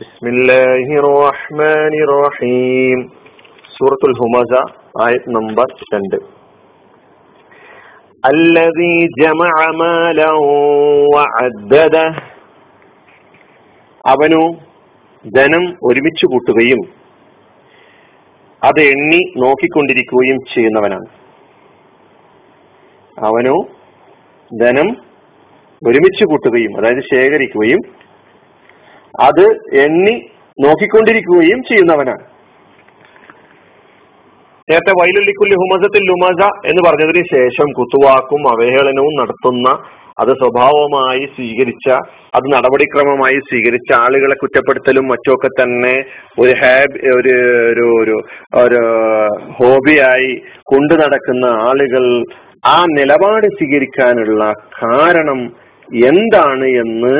بسم الله الرحمن الرحيم سورة الهمزة آية نمبر 2 الذي جمع مالا وعدده അവനു ധനം ഒരുമിച്ച് കൂട്ടുകയും അത് എണ്ണി നോക്കിക്കൊണ്ടിരിക്കുകയും ചെയ്യുന്നവനാണ് അവനു ധനം ഒരുമിച്ച് കൂട്ടുകയും അതായത് ശേഖരിക്കുകയും അത് എണ്ണി നോക്കിക്കൊണ്ടിരിക്കുകയും ചെയ്യുന്നവനാണ് നേരത്തെ വൈലുള്ളിക്കുല്ലി ഹുമസത്തിൽ ലുമസ എന്ന് പറഞ്ഞതിന് ശേഷം കുത്തുവാക്കും അവഹേളനവും നടത്തുന്ന അത് സ്വഭാവമായി സ്വീകരിച്ച അത് നടപടിക്രമമായി സ്വീകരിച്ച ആളുകളെ കുറ്റപ്പെടുത്തലും മറ്റുമൊക്കെ തന്നെ ഒരു ഹാബി ഒരു ഒരു ഒരു ഒരു ഹോബിയായി കൊണ്ടു നടക്കുന്ന ആളുകൾ ആ നിലപാട് സ്വീകരിക്കാനുള്ള കാരണം എന്താണ് എന്ന്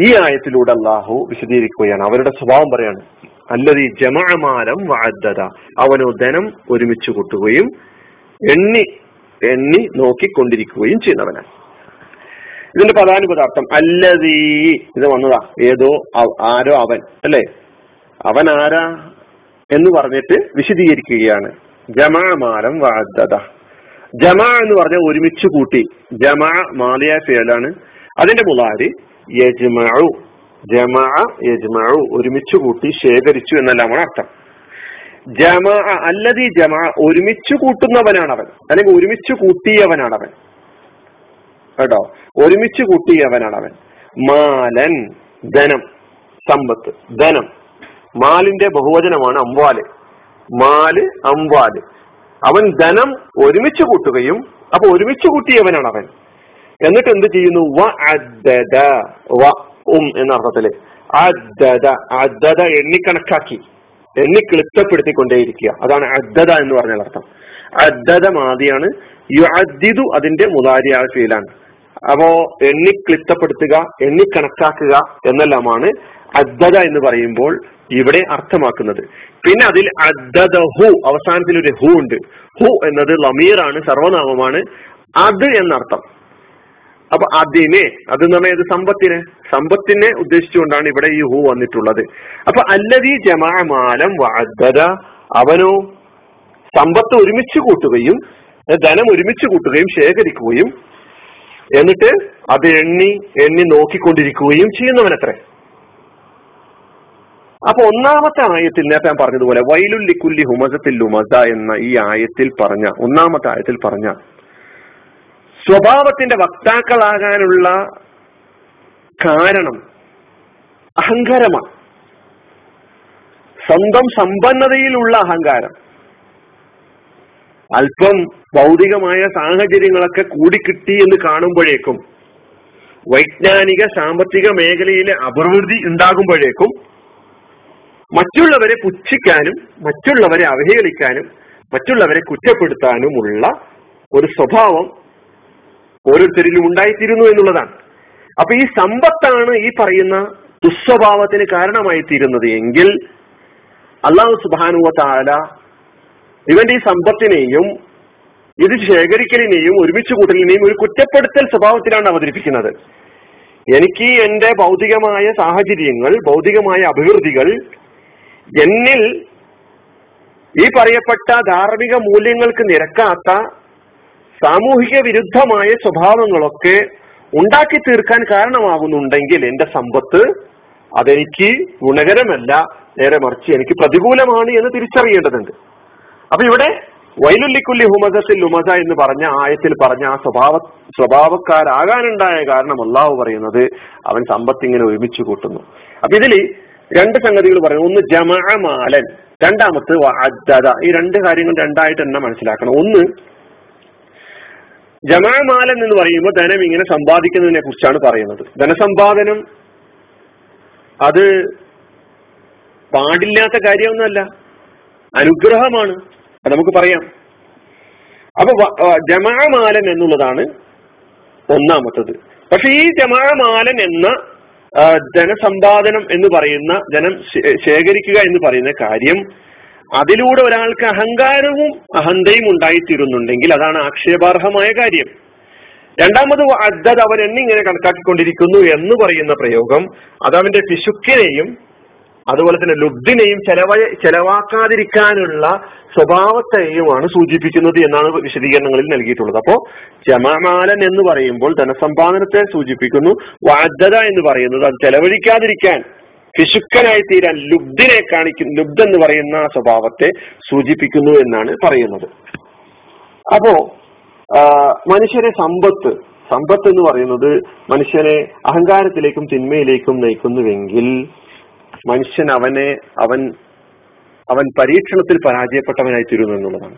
ഈ ആയത്തിലൂടെ അള്ളാഹു വിശദീകരിക്കുകയാണ്. അവരുടെ സ്വഭാവം പറയാണ് അല്ലത് ജമാമാരം വാദ്യത അവനോ ധനം ഒരുമിച്ച് കൂട്ടുകയും എണ്ണി എണ്ണി നോക്കിക്കൊണ്ടിരിക്കുകയും ചെയ്യുന്നവനാണ്. ഇതിന്റെ പ്രധാന പദാർത്ഥം അല്ലതീ ഇത് വന്നതാ ഏതോ ആരോ അവൻ അല്ലെ? അവൻ ആരാ എന്ന് പറഞ്ഞിട്ട് വിശദീകരിക്കുകയാണ്. ജമാമാരം വാദ്യത ജമാ എന്ന് പറഞ്ഞാൽ ഒരുമിച്ച് കൂട്ടി. ജമാ മാലിയ ഫേലാണ് അതിന്റെ മുലാരി യജ്മഉ ജമാ യജ്മഉ ഒരുമിച്ച് കൂട്ടി ശേഖരിച്ചു എന്നെല്ലാമാണ് അർത്ഥം. ജമാ അല്ലതി ജമാ ഒരുമിച്ച് കൂട്ടുന്നവനാണ് അവൻ അല്ലെങ്കിൽ ഒരുമിച്ച് കൂട്ടിയവനാണ് അവൻ കേട്ടോ? ഒരുമിച്ച് കൂട്ടിയവനാണ് അവൻ മാലൻ ധനം സമ്പത്ത്. ധനം. മാലിന്റെ ബഹുവചനമാണ് അംവാൽ. മാൽ അംവാൽ. അവൻ ധനം ഒരുമിച്ച് കൂട്ടുകയും അപ്പൊ ഒരുമിച്ച് കൂട്ടിയവനാണ് അവൻ എന്നിട്ട് എന്ത് ചെയ്യുന്നു? വ അദ്ദദ വ ഉം എന്ന അർത്ഥത്തിൽ അദ്ദദ അദ്ദദ എണ്ണിക്കണക്കാക്കി എണ്ണി കിളിത്തപ്പെടുത്തിക്കൊണ്ടേയിരിക്കുക അതാണ് അദ്ദദ എന്ന് പറഞ്ഞ അർത്ഥം. അദ്ദദ മാതിയാണ് യുഅദ്ദിദു അതിന്റെ മുതാരിയായ ഫീലാണ്. അപ്പോ എണ്ണി ക്ലിപ്തപ്പെടുത്തുക എണ്ണി കണക്കാക്കുക എന്നെല്ലാമാണ് അദ്ദദ എന്ന് പറയുമ്പോൾ ഇവിടെ അർത്ഥമാക്കുന്നത്. പിന്നെ അതിൽ അദ്ദദ ഹു അവസാനത്തിൽ ഒരു ഹു ഉണ്ട്. ഹു എന്നത് ലമീറാണ് സർവനാമമാണ്. അത് എന്നർത്ഥം. അപ്പൊ അതിനെ അത് എന്ന് പറഞ്ഞാൽ സമ്പത്തിനെ? സമ്പത്തിനെ ഉദ്ദേശിച്ചുകൊണ്ടാണ് ഇവിടെ ഈ ഹൂ വന്നിട്ടുള്ളത്. അപ്പൊ അല്ലതി ജമാമാലം വാദ്ദത അവനോ സമ്പത്ത് ഒരുമിച്ച് കൂട്ടുകയും ധനം ഒരുമിച്ച് കൂട്ടുകയും ശേഖരിക്കുകയും എന്നിട്ട് അത് എണ്ണി എണ്ണി നോക്കിക്കൊണ്ടിരിക്കുകയും ചെയ്യുന്നവനത്രേ അപ്പൊ ഒന്നാമത്തെ ആയത്തിൽ നേരത്തെ ഞാൻ പറഞ്ഞതുപോലെ വൈലുല്ലിക്കുല്ലി ഹുമസത്തിൽ ലുമസ എന്ന ഈ ആയത്തിൽ പറഞ്ഞ ഒന്നാമത്തെ ആയത്തിൽ പറഞ്ഞ സ്വഭാവത്തിന്റെ വക്താക്കളാകാനുള്ള കാരണം അഹങ്കാരമാണ്. സ്വന്തം സമ്പന്നതയിലുള്ള അഹങ്കാരം. അല്പം ഭൗതികമായ സാഹചര്യങ്ങളൊക്കെ കൂടിക്കിട്ടി എന്ന് കാണുമ്പോഴേക്കും വൈജ്ഞാനിക സാമ്പത്തിക മേഖലയിലെ അഭിവൃദ്ധി ഉണ്ടാകുമ്പോഴേക്കും മറ്റുള്ളവരെ പുച്ഛിക്കാനും മറ്റുള്ളവരെ അവഹേളിക്കാനും മറ്റുള്ളവരെ കുറ്റപ്പെടുത്താനുമുള്ള ഒരു സ്വഭാവം ഓരോരുത്തരിലും ഉണ്ടായിത്തീരുന്നു എന്നുള്ളതാണ്. അപ്പൊ ഈ സമ്പത്താണ് ഈ പറയുന്ന ദുസ്വഭാവത്തിന് കാരണമായി തീരുന്നത് എങ്കിൽ അള്ളാഹു സുബാനുവ ഇവന്റെ ഈ സമ്പത്തിനെയും ഇത് ശേഖരിക്കലിനെയും ഒരുമിച്ച് കൂട്ടലിനെയും ഒരു കുറ്റപ്പെടുത്തൽ സ്വഭാവത്തിലാണ് അവതരിപ്പിക്കുന്നത്. എനിക്ക് എന്റെ ഭൗതികമായ സാഹചര്യങ്ങൾ ഭൗതികമായ അഭിവൃദ്ധികൾ എന്നിൽ ഈ പറയപ്പെട്ട ധാർമ്മിക മൂല്യങ്ങൾക്ക് നിരക്കാത്ത സാമൂഹിക വിരുദ്ധമായ സ്വഭാവങ്ങളൊക്കെ ഉണ്ടാക്കി തീർക്കാൻ കാരണമാകുന്നുണ്ടെങ്കിൽ എന്റെ സമ്പത്ത് അതെനിക്ക് ഗുണകരമല്ല. നേരെ മറിച്ച് എനിക്ക് പ്രതികൂലമാണ് എന്ന് തിരിച്ചറിയേണ്ടതുണ്ട്. അപ്പൊ ഇവിടെ വൈലുല്ലിക്കുല്ലി ഹുമസത്തിൽ ഉമസ എന്ന് പറഞ്ഞ ആയത്തിൽ പറഞ്ഞ ആ സ്വഭാവ സ്വഭാവക്കാരാകാനുണ്ടായ കാരണം അള്ളാഹു പറയുന്നത് അവൻ സമ്പത്ത് ഇങ്ങനെ ഒരുമിച്ച് കൂട്ടുന്നു. അപ്പൊ ഇതിൽ രണ്ട് സംഗതികൾ പറയുന്നു. ഒന്ന് ജമാലൻ രണ്ടാമത്ത് ഈ രണ്ട് കാര്യങ്ങൾ രണ്ടായിട്ട് തന്നെ മനസ്സിലാക്കണം. ഒന്ന് ജമാമാലൻ എന്ന് പറയുമ്പോൾ ധനം ഇങ്ങനെ സമ്പാദിക്കുന്നതിനെ കുറിച്ചാണ് പറയുന്നത്. ധനസമ്പാദനം അത് പാടില്ലാത്ത കാര്യമൊന്നുമല്ല. അനുഗ്രഹമാണ്. നമുക്ക് പറയാം. അപ്പൊ ജമാമാലൻ എന്നുള്ളതാണ് ഒന്നാമത്തത്. പക്ഷെ ഈ ജമാമാലൻ എന്ന ധനസമ്പാദനം എന്ന് പറയുന്ന ധനം ശേഖരിക്കുക എന്ന് പറയുന്ന കാര്യം അതിലൂടെ ഒരാൾക്ക് അഹങ്കാരവും അഹന്തയും ഉണ്ടായിത്തീരുന്നുണ്ടെങ്കിൽ അതാണ് ആക്ഷേപാർഹമായ കാര്യം. രണ്ടാമത് അദ്ദത് അവൻ എന്നിങ്ങനെ കണക്കാക്കിക്കൊണ്ടിരിക്കുന്നു എന്ന് പറയുന്ന പ്രയോഗം അത് അവന്റെ പിശുക്കിനെയും അതുപോലെ തന്നെ ലുബ്ദിനെയും ചെലവ ചെലവാക്കാതിരിക്കാനുള്ള സ്വഭാവത്തെയുമാണ് സൂചിപ്പിക്കുന്നത് എന്നാണ് വിശദീകരണങ്ങളിൽ നൽകിയിട്ടുള്ളത്. അപ്പോ ജമാമാലൻ എന്ന് പറയുമ്പോൾ ധനസമ്പാദനത്തെ സൂചിപ്പിക്കുന്നു. വാദ്യത എന്ന് പറയുന്നത് അത് ചെലവഴിക്കാതിരിക്കാൻ പിശുക്കനായി തീരാൻ ലുബ്ധിനെ കാണിക്കുന്നു ലുബ്ധ എന്ന് പറയുന്ന സ്വഭാവത്തെ സൂചിപ്പിക്കുന്നു എന്നാണ് പറയുന്നത്. അപ്പോ മനുഷ്യരെ സമ്പത്ത് സമ്പത്ത് എന്ന് പറയുന്നത് മനുഷ്യനെ അഹങ്കാരത്തിലേക്കും തിന്മയിലേക്കും നയിക്കുന്നുവെങ്കിൽ മനുഷ്യൻ അവനെ അവൻ അവൻ പരീക്ഷണത്തിൽ പരാജയപ്പെട്ടവനായി തീരുന്നു എന്നുള്ളതാണ്.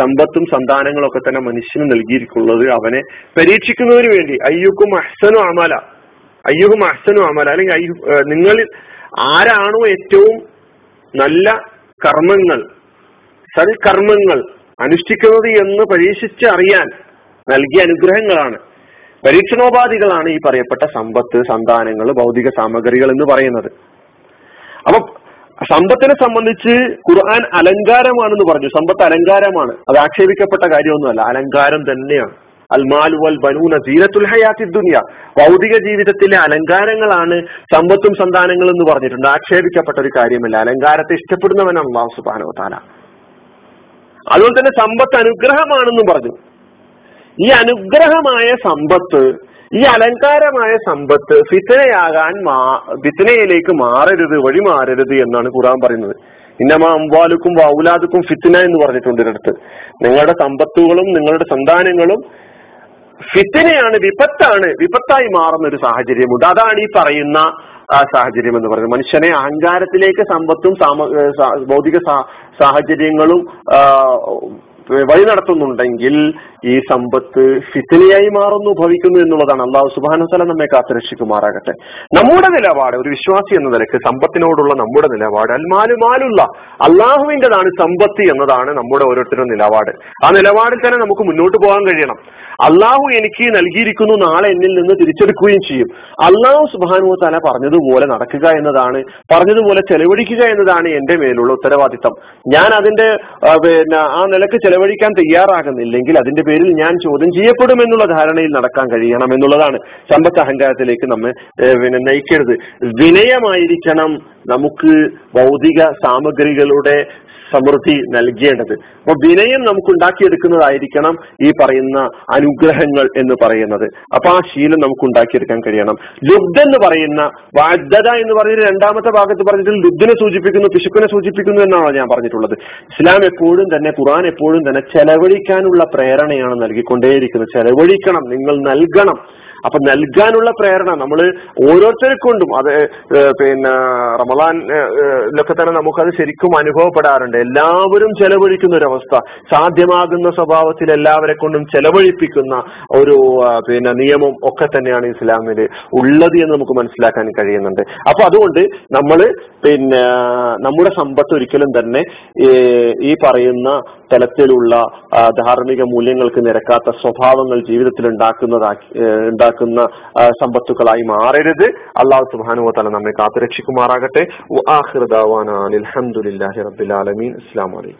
സമ്പത്തും സന്താനങ്ങളും ഒക്കെ തന്നെ മനുഷ്യന് നൽകിയിരിക്കുന്നത് അവനെ പരീക്ഷിക്കുന്നതിന് വേണ്ടി. അയ്യുക്കും അഹ്സനും അമല. അയ്യുഹും അഹ്സനു അമല അല്ലെങ്കിൽ അയ്യു നിങ്ങളിൽ ആരാണോ ഏറ്റവും നല്ല കർമ്മങ്ങൾ സൽകർമ്മങ്ങൾ അനുഷ്ഠിക്കുന്നത് എന്ന് പരീക്ഷിച്ച് അറിയാൻ നൽകിയ അനുഗ്രഹങ്ങളാണ്. പരീക്ഷണോപാധികളാണ് ഈ പറയപ്പെട്ട സമ്പത്ത് സന്താനങ്ങൾ ഭൗതിക സാമഗ്രികൾ എന്ന് പറയുന്നത്. അപ്പൊ സമ്പത്തിനെ സംബന്ധിച്ച് ഖുർആൻ അലങ്കാരമാണെന്ന് പറഞ്ഞു. സമ്പത്ത് അലങ്കാരമാണ്. അത് ആക്ഷേപിക്കപ്പെട്ട കാര്യമൊന്നുമല്ല. അലങ്കാരം തന്നെയാണ്. അൽമാൽ വൽ ബനൂന ജീരത്തുൽ ഹയാത്തി ദുനിയ. ഭൗതിക ജീവിതത്തിലെ അലങ്കാരങ്ങളാണ് സമ്പത്തും സന്താനങ്ങളും എന്ന് പറഞ്ഞിട്ടുണ്ട്. ആക്ഷേപിക്കപ്പെട്ട ഒരു കാര്യമല്ല. അലങ്കാരത്തെ ഇഷ്ടപ്പെടുന്നവനാണ് അള്ളാഹു സുബാനോ താല അതുപോലെ തന്നെ സമ്പത്ത് അനുഗ്രഹമാണെന്നും പറഞ്ഞു. ഈ അനുഗ്രഹമായ സമ്പത്ത് ഈ അലങ്കാരമായ സമ്പത്ത് ഫിത്തനയാകാൻ മാ ഫിത്തനയിലേക്ക് മാറരുത് വഴി മാറരുത് എന്നാണ് ഖുറാൻ പറയുന്നത്. ഇന്നമ അംവാലുക്കും വൗലാദുക്കും ഫിത്തന എന്ന് പറഞ്ഞിട്ടുണ്ട് ഒരിടത്ത്. നിങ്ങളുടെ സമ്പത്തുകളും നിങ്ങളുടെ സന്താനങ്ങളും ഫിത്തനയാണ് വിപത്താണ് വിപത്തായി മാറുന്ന ഒരു സാഹചര്യമുണ്ട്. അതാണ് ഈ പറയുന്ന സാഹചര്യം എന്ന് പറയുന്നത്. മനുഷ്യനെ അഹങ്കാരത്തിലേക്ക് സമ്പത്തും സാമ ഭൗതിക സാഹചര്യങ്ങളും വഴി നടത്തുന്നുണ്ടെങ്കിൽ ഈ സമ്പത്ത് ഫിത്തിനിയായി മാറുന്നു ഭവിക്കുന്നു എന്നുള്ളതാണ്. അള്ളാഹു സുബാനുസല നമ്മെ കാത്തുരക്ഷിക്കുമാറാകട്ടെ. നമ്മുടെ നിലപാട് ഒരു വിശ്വാസി എന്ന നിലയ്ക്ക് സമ്പത്തിനോടുള്ള നമ്മുടെ നിലപാട് അൽമാലു മാലുള്ള അള്ളാഹുവിന്റെതാണ് സമ്പത്ത് എന്നതാണ് നമ്മുടെ ഓരോരുത്തരുടെ നിലപാട്. ആ നിലപാടിൽ തന്നെ നമുക്ക് മുന്നോട്ട് പോകാൻ കഴിയണം. അള്ളാഹു എനിക്ക് നൽകിയിരിക്കുന്നു നാളെ എന്നിൽ നിന്ന് തിരിച്ചെടുക്കുകയും ചെയ്യും. അള്ളാഹു സുബാനു തല പറഞ്ഞതുപോലെ നടക്കുക എന്നതാണ് പറഞ്ഞതുപോലെ ചെലവഴിക്കുക എന്നതാണ് എന്റെ മേലുള്ള ഉത്തരവാദിത്തം. ഞാൻ അതിന്റെ പിന്നെ ആ നിലയ്ക്ക് ചെലവഴിക്കാൻ തയ്യാറാകുന്നില്ലെങ്കിൽ അതിന്റെ പേരിൽ ഞാൻ ചോദ്യം ചെയ്യപ്പെടും എന്നുള്ള ധാരണയിൽ നടക്കാൻ കഴിയണം എന്നുള്ളതാണ് സമ്പത്ത് അഹങ്കാരത്തിലേക്ക് നമ്മെ പിന്നെ നയിക്കരുത്. വിനയമായിരിക്കണം നമുക്ക് ഭൗതിക സാമഗ്രികളുടെ സമൃദ്ധി നൽകേണ്ടത്. അപ്പൊ വിനയം നമുക്ക് ഉണ്ടാക്കിയെടുക്കുന്നതായിരിക്കണം ഈ പറയുന്ന അനുഗ്രഹങ്ങൾ എന്ന് പറയുന്നത്. അപ്പൊ ആ ശീലം നമുക്ക് ഉണ്ടാക്കിയെടുക്കാൻ കഴിയണം. ലുബ്ധ എന്ന് പറയുന്ന വാഗ്ദത എന്ന് പറയുന്ന രണ്ടാമത്തെ ഭാഗത്ത് പറഞ്ഞിട്ട് ലുബ്ദിനെ സൂചിപ്പിക്കുന്നു പിശുക്കിനെ സൂചിപ്പിക്കുന്നു എന്നാണ് ഞാൻ പറഞ്ഞിട്ടുള്ളത്. ഇസ്ലാം എപ്പോഴും തന്നെ ഖുറാൻ എപ്പോഴും തന്നെ ചെലവഴിക്കാനുള്ള പ്രേരണയാണ് നൽകിക്കൊണ്ടേയിരിക്കുന്നത്. ചെലവഴിക്കണം നിങ്ങൾ നൽകണം. അപ്പൊ നൽകാനുള്ള പ്രേരണ നമ്മൾ ഓരോരുത്തർക്കൊണ്ടും. അത് പിന്നെ റമദാനിലൊക്കെ തന്നെ നമുക്കത് ശരിക്കും അനുഭവപ്പെടാറുണ്ട്. എല്ലാവരും ചെലവഴിക്കുന്ന ഒരു അവസ്ഥ. സാധ്യമാകുന്ന സ്വഭാവത്തിൽ എല്ലാവരെ കൊണ്ടും ചെലവഴിപ്പിക്കുന്ന ഒരു പിന്നെ നിയമം ഒക്കെ തന്നെയാണ് ഇസ്ലാമിൽ ഉള്ളത് എന്ന് നമുക്ക് മനസ്സിലാക്കാൻ കഴിയുന്നുണ്ട്. അപ്പൊ അതുകൊണ്ട് നമ്മൾ പിന്നെ നമ്മുടെ സമ്പത്ത് ഒരിക്കലും തന്നെ ഈ പറയുന്ന തലത്തിലുള്ള ധാർമ്മിക മൂല്യങ്ങൾക്ക് നിരക്കാത്ത സ്വഭാവങ്ങൾ ജീവിതത്തിൽ ഉണ്ടാക്കുന്നതാക്കി ഉണ്ടാക്കുന്ന സമ്പത്തുക്കളായി മാറരുത്. അള്ളാഹു സുബാനു തല നമ്മെ കാത്തുരക്ഷിക്കുമാറാകട്ടെ. അലഹമുല്ലാഹി റബ്ബിൽ ആലമീൻ. അസ്സാം വലൈക്കും